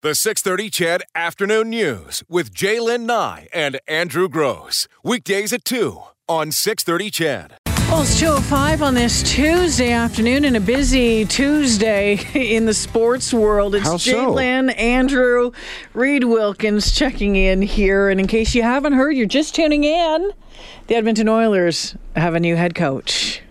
The 630 CHED Afternoon News with Jaylen Nye and Andrew Gross. Weekdays at 2 on 630 CHED. Well, it's 2.05 on this Tuesday afternoon and a busy Tuesday in the sports world. It's How so? Jalen, Andrew, Reed Wilkins checking in here. And in case you haven't heard, you're just tuning in, the Edmonton Oilers have a new head coach.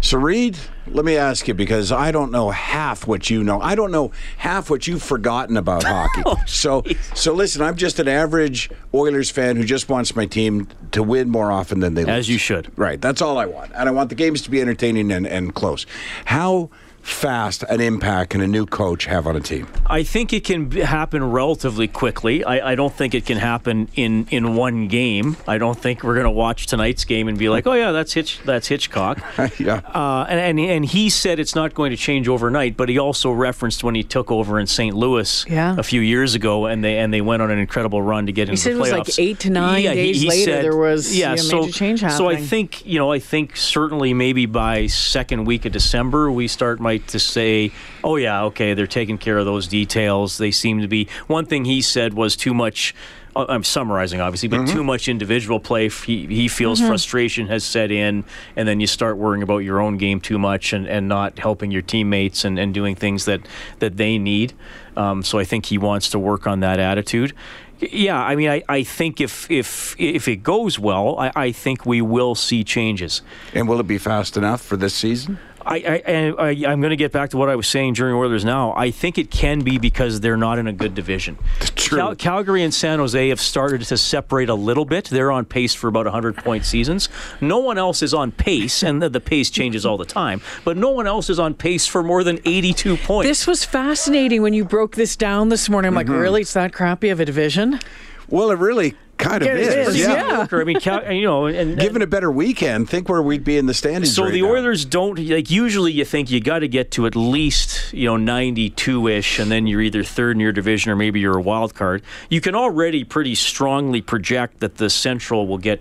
So, Reed, let me ask you because I don't know half what you know. I don't know half what you've forgotten about oh, hockey. so, so listen, I'm just an average Oilers fan who just wants my team to win more often than they lose. As you should. Right. That's all I want. And I want the games to be entertaining and, and close. How fast an impact can a new coach have on a team? I think it can happen relatively quickly. I, I don't think it can happen in, in one game. I don't think we're going to watch tonight's game and be like, oh yeah, that's Hitch, that's Hitchcock. yeah. Uh, and, and and he said it's not going to change overnight, but he also referenced when he took over in St. Louis Yeah. a few years ago, and they and they went on an incredible run to get into said the it was playoffs. like eight to nine days later there was, yeah, yeah, so, major change So I think you know I think certainly maybe by second week of December we start might to say, oh yeah, okay, they're taking care of those details. They seem to be. One thing he said was too much. uh, I'm summarizing, obviously, but too much individual play. He, he feels frustration has set in, and then you start worrying about your own game too much and, and not helping your teammates and, and doing things that, that they need. Um, so I think he wants to work on that attitude. Yeah, I mean, I, I think if if if it goes well, I, I think we will see changes. And will it be fast enough for this season? I, I, and I I'm going to get back to what I was saying during Oilers now. I think it can be because they're not in a good division. True. Cal- Calgary and San Jose have started to separate a little bit. They're on pace for about 100 point seasons. No one else is on pace, and the, the pace changes all the time, but no one else is on pace for more than 82 points. This was fascinating when you broke this down this morning. I'm like, mm-hmm. really? It's that crappy of a division? Well, it really kind of Yeah, it is. is, Yeah. yeah. I mean, Cal- you know, and, Given a better weekend, think where we'd be in the standings. So right the now. Oilers don't like usually you think you got to get to at least you know 92 ish, and then you're either third in your division or maybe you're a wild card. You can already pretty strongly project that the Central will get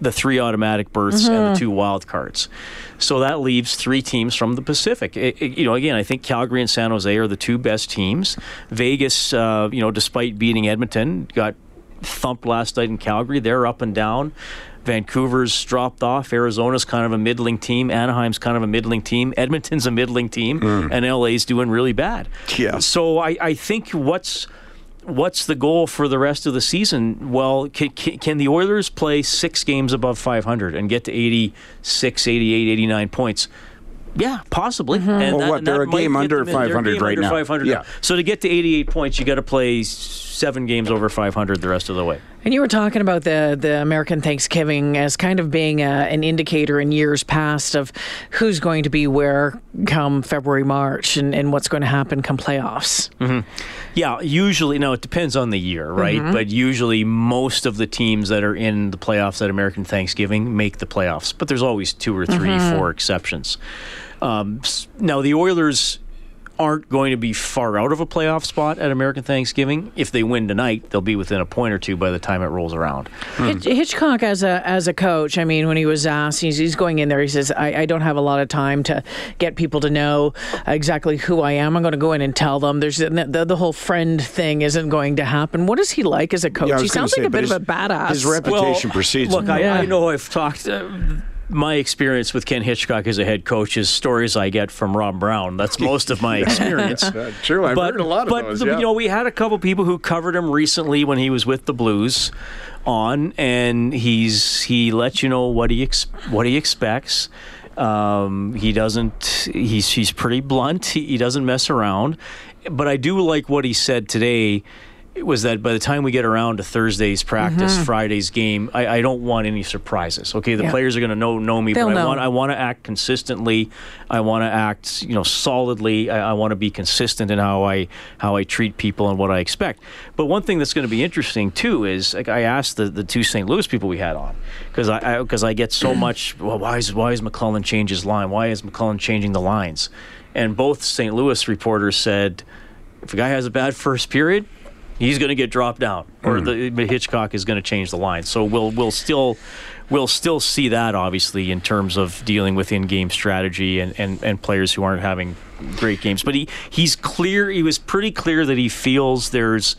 the three automatic berths and the two wild cards. So that leaves three teams from the Pacific. It- it- you know, again, I think Calgary and San Jose are the two best teams. Vegas, uh, you know, despite beating Edmonton, got thumped last night in Calgary. They're up and down. Vancouver's dropped off. Arizona's kind of a middling team. Anaheim's kind of a middling team. Edmonton's a middling team, mm. and LA's doing really bad. Yeah. So I, I think what's what's the goal for the rest of the season? Well, can, can, can the Oilers play six games above 500 and get to 86, 88, 89 points? Yeah, possibly. Mm-hmm. And Well, what, and they're a game under them. They're a 500 game right under now. 500 Yeah. So to get to 88 points, you got to play seven games over 500 the rest of the way. And you were talking about the the American Thanksgiving as kind of being a, an indicator in years past of who's going to be where come February, March, and, and what's going to happen come playoffs. Yeah, usually, no, it depends on the year, right? Mm-hmm. But usually, most of the teams that are in the playoffs at American Thanksgiving make the playoffs. But there's always two or 3 Mm-hmm. four exceptions. Um, now, the Oilers aren't going to be far out of a playoff spot at American Thanksgiving. If they win tonight, they'll be within a point or two by the time it rolls around. Hitch- Hitchcock, as a as a coach, I mean, when he was asked, he's, he's going in there. He says, I, "I don't have a lot of time to get people to know exactly who I am. I'm going to go in and tell them." There's the, the, the whole friend thing isn't going to happen. What is he like as a coach? Yeah, he was gonna sounds like a bit his- of a badass. his rep- Reputation precedes Look, him. I, Yeah. I know I've talked. Uh, my experience with Ken Hitchcock as a head coach is stories I get from Rob Brown. That's most of my experience. True, I've but, heard a lot of but those. the- yeah. you know, we had a couple people who covered him recently when he was with the Blues on, and he's he lets you know what he ex- what he expects. Um, he doesn't. He's he's pretty blunt. He, he doesn't mess around. But I do like what he said today. Was that by the time we get around to Thursday's practice, mm-hmm. Friday's game, I, I don't want any surprises. Okay, the Yeah. players are going to know know me, They'll but I know. want I want to act consistently. I want to act, you know, solidly. I, I want to be consistent in how I how I treat people and what I expect. But one thing that's going to be interesting too is like I asked the, the two St. Louis people we had on because I because I, get so much. Well, why is why is McLellan change his line? Why is McLellan changing the lines? And both St. Louis reporters said, if a guy has a bad first period. He's going to get dropped down, or hmm. the Hitchcock is going to change the line. So we'll we'll still we'll still see that obviously in terms of dealing with in-game strategy and, and, and players who aren't having great games. But he he's clear. He was pretty clear that he feels there's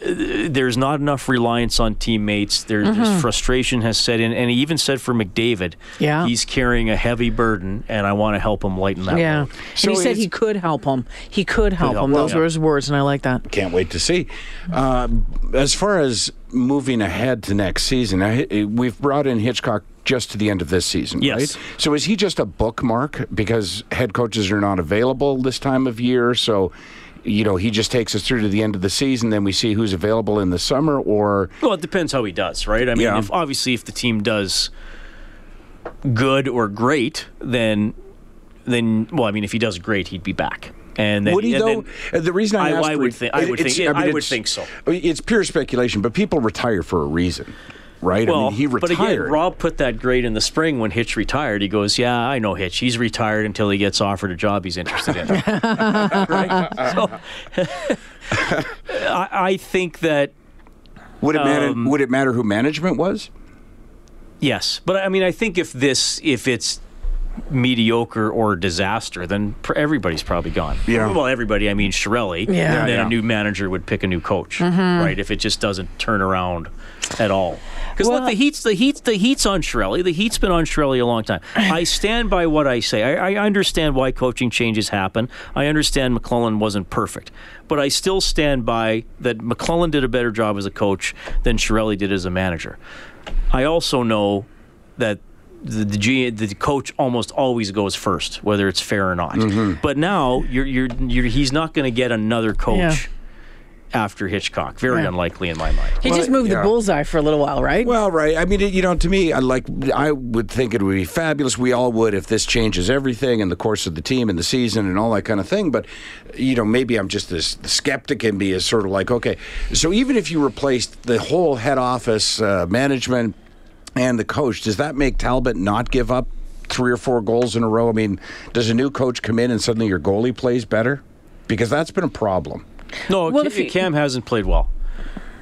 there's not enough reliance on teammates. There, Mm-hmm. There's frustration has set in, and he even said for McDavid, Yeah. he's carrying a heavy burden, and I want to help him lighten that Yeah. load. And So he said he could help him. He could help help him. him, Those yeah. were his words, and I like that. Can't wait to see. Uh, as far as moving ahead to next season, I, we've brought in Hitchcock just to the end of this season, Yes. right? So is he just a bookmark because head coaches are not available this time of year? So, you know, he just takes us through to the end of the season, then we see who's available in the summer, or Well, it depends how he does, right? I mean, Yeah. if obviously if the team does good or great, then then well, I mean, if he does great, he'd be back. And then, would he and though? then- Uh, the reason I, I- asked I would think- I would think- I would think so. It's pure speculation, but people retire for a reason, right? well, I mean, he but again, Rob put that grade in the spring when Hitch retired. He goes, "Yeah, I know Hitch. He's retired until he gets offered a job he's interested in." right? So, I, I think that would it matter? um, would it matter who management was? Yes, but I mean, I think if this, if it's mediocre or disaster, then pr- everybody's probably gone. Yeah. Well, everybody. I mean, Chiarelli. Yeah. And then Yeah. a new manager would pick a new coach, Mm-hmm. right? If it just doesn't turn around at all. Because Well- look, the heat's the heat's the heat's on Chiarelli. The heat's been on Chiarelli a long time. I stand by what I say. I, I understand why coaching changes happen. I understand McLellan wasn't perfect, but I still stand by that McLellan did a better job as a coach than Chiarelli did as a manager. I also know that the the, G, the coach almost always goes first, whether it's fair or not. Mm-hmm. But now you're, you're, you're, he's not going to get another coach Yeah. after Hitchcock. Very Yeah. unlikely in my mind. He just moved yeah. the bullseye for a little while, right? Well, right. I mean, it, you know, to me, I like. I would think it would be fabulous. We all would if this changes everything in the course of the team and the season and all that kind of thing. But you know, maybe I'm just this the skeptic in me is sort of like, okay, so even if you replaced the whole head office uh, management and the coach, does that make Talbot not give up three or four goals in a row? I mean, does a new coach come in and suddenly your goalie plays better? Because that's been a problem. No, Well, Ca- if he- Cam hasn't played well.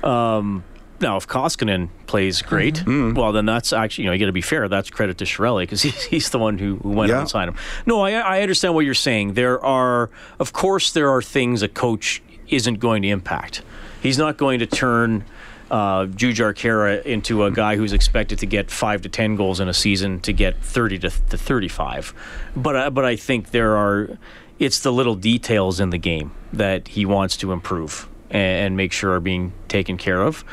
Um, now, if Koskinen plays great, Mm-hmm. well, then that's actually, you know, you got to be fair. That's credit to Chiarelli because he's, he's the one who, who went Yeah. out and signed him. No, I, I understand what you're saying. There are, of course, there are things a coach isn't going to impact. He's not going to turn uh, Jujhar Khaira into a guy who's expected to get five to ten goals in a season to get thirty to, to thirty-five. But I, but I think there are, it's the little details in the game that he wants to improve and, and make sure are being taken care of.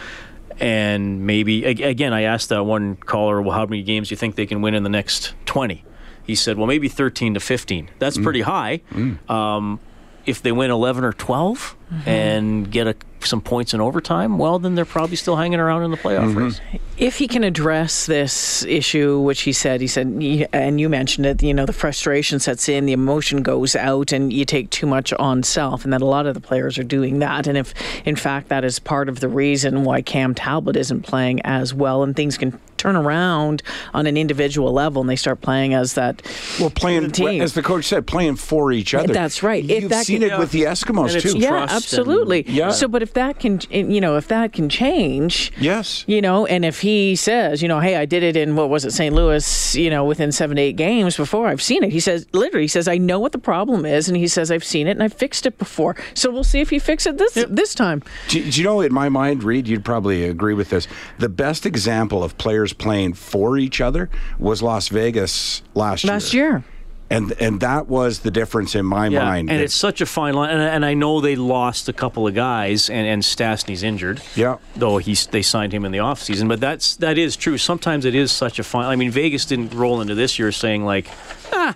And maybe again, I asked that one caller, well, how many games do you think they can win in the next twenty? He said, well, maybe thirteen to fifteen. That's pretty high. Um, if they win 11 or 12 mm-hmm. and get a, some points in overtime, well, then they're probably still hanging around in the playoff mm-hmm. race. if he can address this issue, which he said, he said, and you mentioned it, you know, the frustration sets in, the emotion goes out, and you take too much on self, and that a lot of the players are doing that. And if, in fact, that is part of the reason why Cam Talbot isn't playing as well, and things can turn around on an individual level, and they start playing as that. Well, playing team. as the coach said, playing for each other. That's right. If You've that seen can- it with the Eskimos too. Yeah, trust and- absolutely. Yeah. So, but if that can, you know, if that can change, Yes. you know, and if he says, you know, hey, I did it in what was it, St. Louis, you know, within seven to eight games before, I've seen it. He says, literally, he says, I know what the problem is, and he says, I've seen it and I've fixed it before. So we'll see if he fixes it this this time. Do, do you know, in my mind, Reed, you'd probably agree with this. The best example of players playing for each other was Las Vegas last year. Last year, And and that was the difference in my Yeah, mind. and that- it's such a fine line. And, and I know they lost a couple of guys, and, and Stastny's injured. Yeah. Though he's they signed him in the offseason. But that's that is true. Sometimes it is such a fine. I mean, Vegas didn't roll into this year saying like, ah.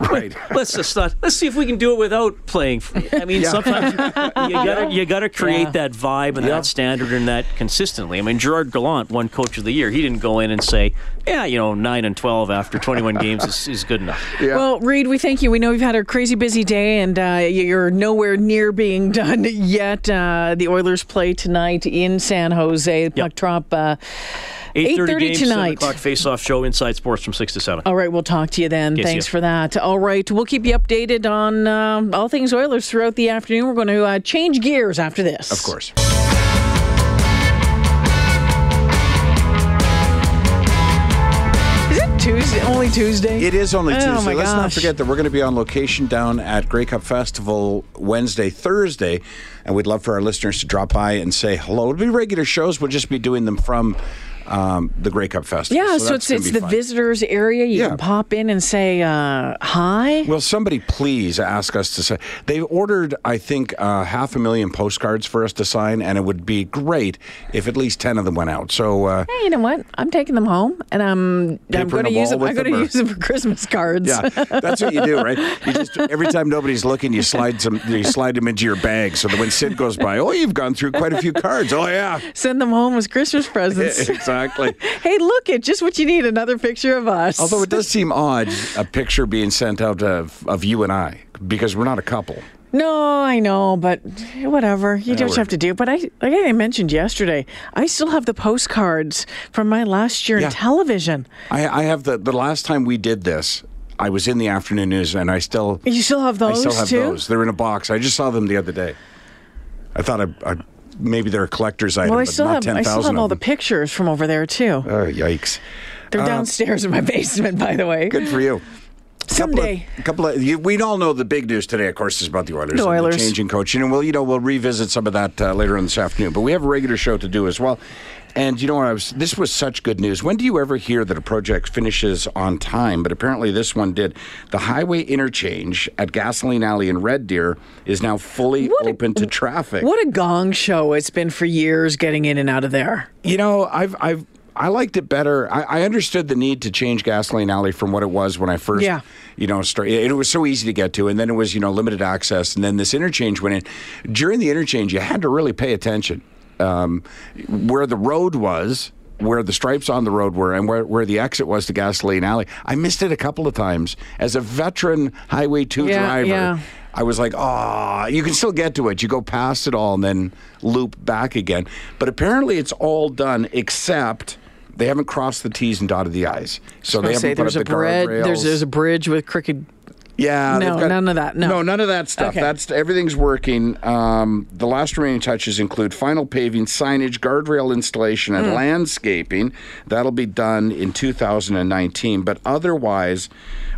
Right. Let's just not. Let's see if we can do it without playing. I mean, sometimes you, you gotta you gotta create Yeah. that vibe and Yeah. that standard and that consistently. I mean, Gerard Gallant won Coach of the Year. He didn't go in and say, "Yeah, you know, nine and twelve after twenty-one games is, is good enough." Yeah. Well, Reed, we thank you. We know you've had a crazy busy day, and uh, you're nowhere near being done yet. Uh, the Oilers play tonight in San Jose. Puck drop. Uh, 8:30 8:30 tonight. 7 o'clock face-off show, Inside Sports from six to seven. All right, we'll talk to you then. Yes, Thanks yes. for that. All right, we'll keep you updated on um, all things Oilers throughout the afternoon. We're going to uh, change gears after this. Of course. Is it Tuesday, only Tuesday. It is only Oh, Tuesday. my Let's not forget that we're going to be on location down at Grey Cup Festival Wednesday, Thursday, and we'd love for our listeners to drop by and say hello. It'll be regular shows. We'll just be doing them from um, the Grey Cup Festival. Yeah, so, that's it's it's the fun. visitors area. You Yeah. can pop in and say uh, hi. Will somebody please ask us to say? They've ordered, I think, uh, half a million postcards for us to sign, and it would be great if at least ten of them went out. So, uh, Hey, you know what? I'm taking them home, and I'm I'm going to use them. I'm going to use them for Christmas cards. yeah, that's what you do, right? You just every time nobody's looking, you slide some, you slide them into your bag, so that when Sid goes by, oh, you've gone through quite a few cards. Oh yeah, Send them home as Christmas presents. exactly. hey, look at just what you need. Another picture of us. Although it does seem odd, a picture being sent out of, of you and I, because we're not a couple. No, I know, but whatever. You we're- have to do. But I, like I mentioned yesterday, I still have the postcards from my last year Yeah. in television. I, I have the the last time we did this, I was in the afternoon news, and I still You still have those I still have too. those. They're in a box. I just saw them the other day. I thought I, I maybe they're a collector's item, Well, I still have ten I still have all the pictures from over there too. Oh, yikes! They're downstairs in my basement, by the way. Good for you. Someday. Couple of, couple of we all know the big news today, of course, is about the Oilers. The and Oilers. changing coaching, and we'll you know we'll revisit some of that uh, later on this afternoon. But we have a regular show to do as well. And you know what? I was. This was such good news. When do you ever hear that a project finishes on time? But apparently, this one did. The highway interchange at Gasoline Alley in Red Deer is now fully What a- open to traffic. What a gong show it's been for years getting in and out of there. You know, I've I've I liked it better. I, I understood the need to change Gasoline Alley from what it was when I first, Yeah. you know, started. It was so easy to get to, and then it was you know limited access, and then this interchange went in. During the interchange, you had to really pay attention um, where the road was. Where the stripes on the road were and where, where the exit was to Gasoline Alley. I missed it a couple of times. As a veteran Highway 2 Yeah, driver, yeah. I was like, oh, you can still get to it. You go past it all and then loop back again. But apparently it's all done except they haven't crossed the T's and dotted the I's. So they haven't say put there's up a the guardrails. There's there's a bridge with crooked. Yeah, No, they've none of that, no. no. none of that stuff. Okay. That's everything's working. Um, the last remaining touches include final paving, signage, guardrail installation, and landscaping. That'll be done in 2019. But otherwise,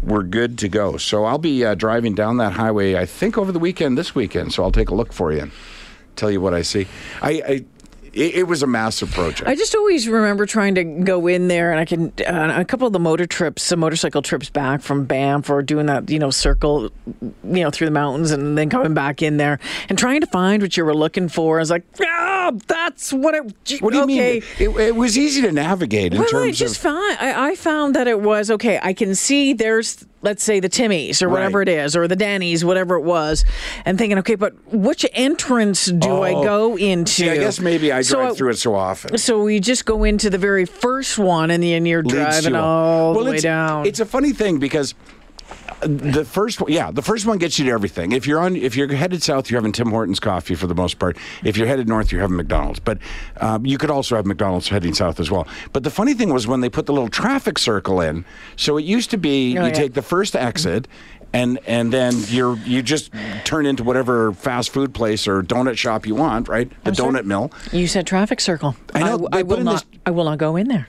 we're good to go. So I'll be uh, driving down that highway. I think over the weekend, this weekend. So I'll take a look for you and tell you what I see. I. I it, it was a massive project. I just always remember trying to go in there, and I can uh, a couple of the motor trips, the motorcycle trips back from Banff, or doing that you know circle, you know through the mountains, and then coming back in there and trying to find what you were looking for. I was like, ah, that's what it. what do you okay. mean? It, it was easy to navigate in Well, I just of. found I, I found that it was okay. I can see there's let's say the Timmys or whatever Right. it is, or the Dannies, whatever it was, and thinking, okay, but which entrance do I Oh. go into? See, I guess maybe I So drive I- through it so often. So we just go into the very first one, and then you're leads driving all Well, the way down. It's a funny thing because the first one, yeah, the first one gets you to everything. If you're on, if you're headed south, you're having Tim Hortons coffee for the most part. If you're headed north, you're having McDonald's. But um, you could also have McDonald's heading south as well. But the funny thing was when they put the little traffic circle in. So it used to be Oh, you yeah. take the first exit. And and then you're you just turn into whatever fast food place or donut shop you want, right? The sorry? donut mill. you said traffic circle. I know, I, they will not. this- I will not go in there.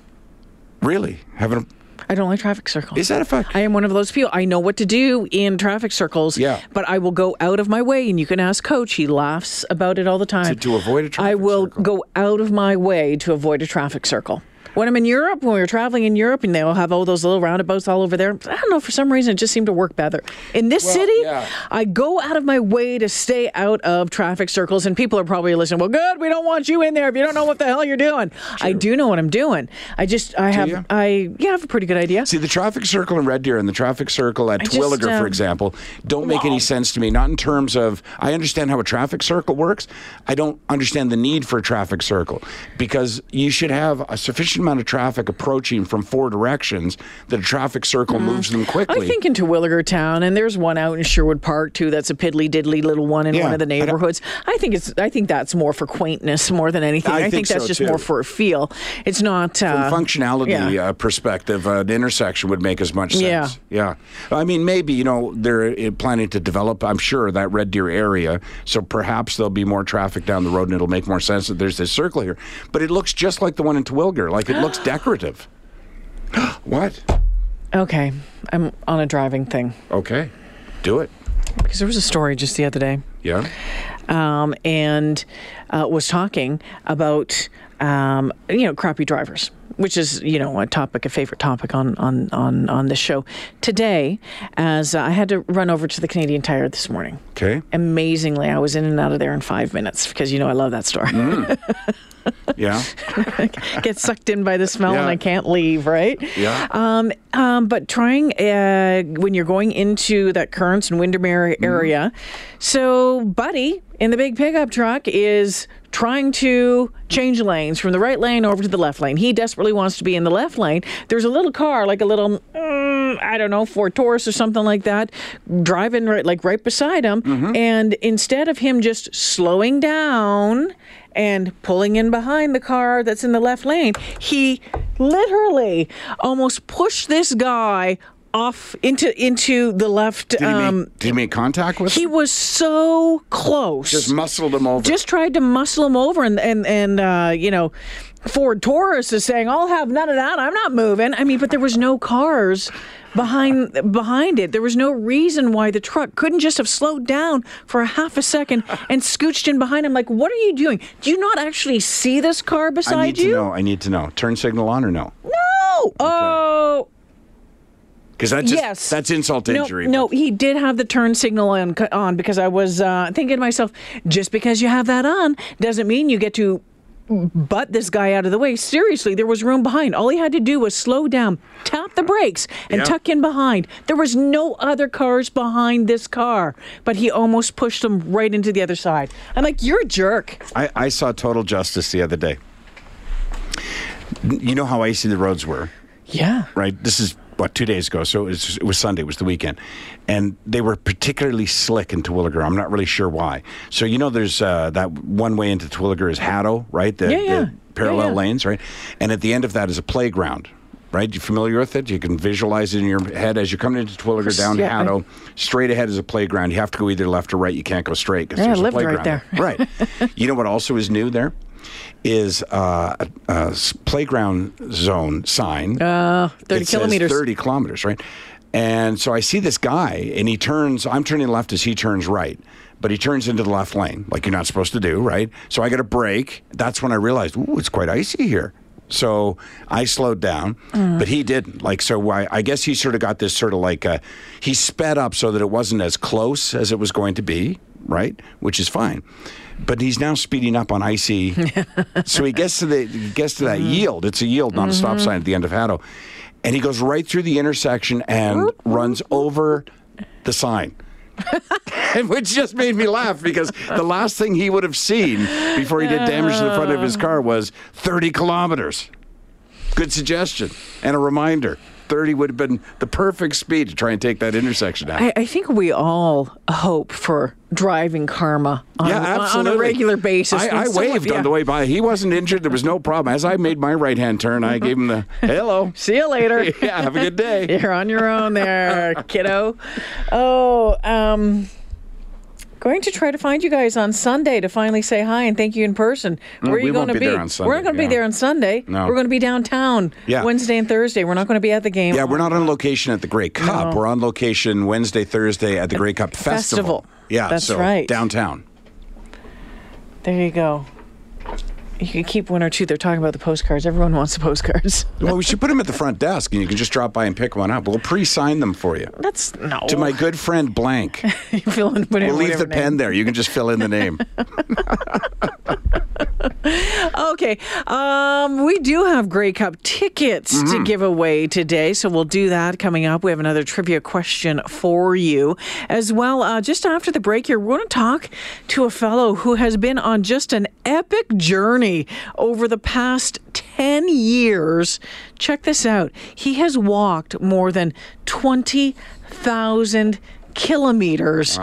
Really? Having I don't like traffic circles. Is that a fact? I am one of those people. I know what to do in traffic circles. Yeah. But I will go out of my way, and you can ask Coach. He laughs about it all the time. To- to avoid a I traffic I will circle. go out of my way to avoid a traffic circle. When I'm in Europe, when we were traveling in Europe, and they'll have all those little roundabouts all over there, I don't know, for some reason, it just seemed to work better. In this Well, city, yeah. I go out of my way to stay out of traffic circles, and people are probably listening, well, good, we don't want you in there if you don't know what the hell you're doing. I do know what I'm doing. I just, I have, you? I, yeah, I have a pretty good idea. See, the traffic circle in Red Deer and the traffic circle at I just, Terwillegar, for um, example, don't make any sense to me. Not in terms of, I understand how a traffic circle works. I don't understand the need for a traffic circle because you should have a sufficient amount of traffic approaching from four directions that a traffic circle moves them quickly. I think into Terwillegar Town, and there's one out in Sherwood Park too. That's a piddly diddly little one in Yeah, one of the neighborhoods. I, think it's. I think that's more for quaintness more than anything. I I, think that's so, just too. more for a feel. It's not uh, From functionality yeah. uh, perspective, uh, an intersection would make as much sense. Yeah. Yeah. I mean, maybe, you know, they're uh, planning to develop, I'm sure, that Red Deer area. So perhaps there'll be more traffic down the road and it'll make more sense that there's this circle here. But it looks just like the one in Terwillegar. Like it looks decorative. what? Okay, I'm on a driving thing Okay, do it. because there was a story just the other day, Yeah. um, and uh, was talking about um, you know crappy drivers, which is you know a topic, a favorite topic on on on on this show today. As I had to run over to the Canadian Tire this morning. Okay. Amazingly, I was in and out of there in five minutes because you know I love that store. Yeah. Get sucked in by the smell and I can't leave, right? Yeah. Um, um, but trying uh, when you're going into that Currents and Windermere Mm-hmm. area. So, Buddy in the big pickup truck is trying to change lanes from the right lane over to the left lane. He desperately wants to be in the left lane. There's a little car, like a little, mm, I don't know, Ford Taurus or something like that, driving right, like right beside him. Mm-hmm. And instead of him just slowing down and pulling in behind the car that's in the left lane, he literally almost pushed this guy off into into the left. Did he, um, make, did he make contact with he him? was so close. Just muscled him over. Just tried to muscle him over, and and and uh, you know, Ford Taurus is saying, "I'll have none of that. I'm not moving." I mean, but there was no cars behind behind it. There was no reason why the truck couldn't just have slowed down for a half a second and scooched in behind him. Like, what are you doing? Do you not actually see this car beside I need you? to know. I need to know. Turn signal on or no? No. Oh. Because that's just, Yes. that's insult to No, injury. no, but- he did have the turn signal on, on because I was uh, thinking to myself, just because you have that on doesn't mean you get to butt this guy out of the way. Seriously, there was room behind. All he had to do was slow down, tap the brakes, and Yeah. tuck in behind. There was no other cars behind this car, but he almost pushed them right into the other side. I'm like, you're a jerk. I, I saw Total Justice the other day. You know how icy the roads were, Yeah. right? This is what two days ago, so it was, it was Sunday, it was the weekend, and they were particularly slick in Terwillegar. I'm not really sure why. So you know, there's uh, that one way into Terwillegar is Haddow, right? The, Yeah, yeah. the parallel Yeah, yeah. lanes, right? And at the end of that is a playground. Right, you familiar with it? You can visualize it in your head as you're coming into Terwillegar down Yeah, I- Haddow. Straight ahead is a playground. You have to go either left or right. You can't go straight because Yeah, I there's a lived right playground there. right. You know what also is new there? Is uh, a, a playground zone sign. Uh, 30 It says kilometers. 30 kilometers, right? And so I see this guy, and he turns, I'm turning left as he turns right, but he turns into the left lane, like you're not supposed to do, right? So I got a brake. That's when I realized, ooh, it's quite icy here. So I slowed down, Mm. but he didn't. Like, so I, I guess he sort of got this sort of like, uh, he sped up so that it wasn't as close as it was going to be, right? Which is fine. But he's now speeding up on icy. so he gets to the he gets to that Mm-hmm. yield. It's a yield, not a stop sign at the end of Haddow. And he goes right through the intersection and runs over the sign. and which just made me laugh because the last thing he would have seen before he did damage to the front of his car was 30 kilometers. Good suggestion and a reminder. 30 would have been the perfect speed to try and take that intersection out. I, I think we all hope for driving karma on, yeah, on- a regular basis. I, I waved yeah. on the way by. He wasn't injured. There was no problem. As I made my right hand turn, I gave him the hello. See you later. yeah, have a good day. You're on your own there, kiddo. Oh, um, going to try to find you guys on Sunday to finally say hi and thank you in person. Where are you going to be be? there on Sunday, We're not going to yeah. be there on Sunday. No. We're going to be downtown Yeah. Wednesday and Thursday. We're not going to be at the game. Yeah, we're not on location at the Grey Cup. No. We're on location Wednesday, Thursday at the Grey Cup Festival. Festival. Yeah, That's so right. downtown. There you go. You can keep one or two. They're talking about the postcards. Everyone wants the postcards. Well, we should put them at the front desk, and you can just drop by and pick one up. We'll pre-sign them for you. That's no. To my good friend Blank. you fill in whatever, We'll leave the pen there. You can just fill in the name. Okay. Um, we do have Grey Cup tickets Mm-hmm. to give away today, so we'll do that coming up. We have another trivia question for you as well. Uh, just after the break here, we're going to talk to a fellow who has been on just an epic journey over the past 10 years. Check this out. He has walked more than 20,000 kilometers.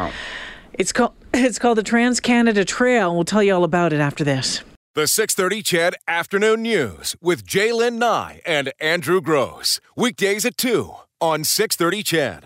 It's called it's called the Trans Canada Trail. We'll tell you all about it after this. The 630 CHED Afternoon News with Jaylen Nye and Andrew Gross. Weekdays at 2 on 630 CHED.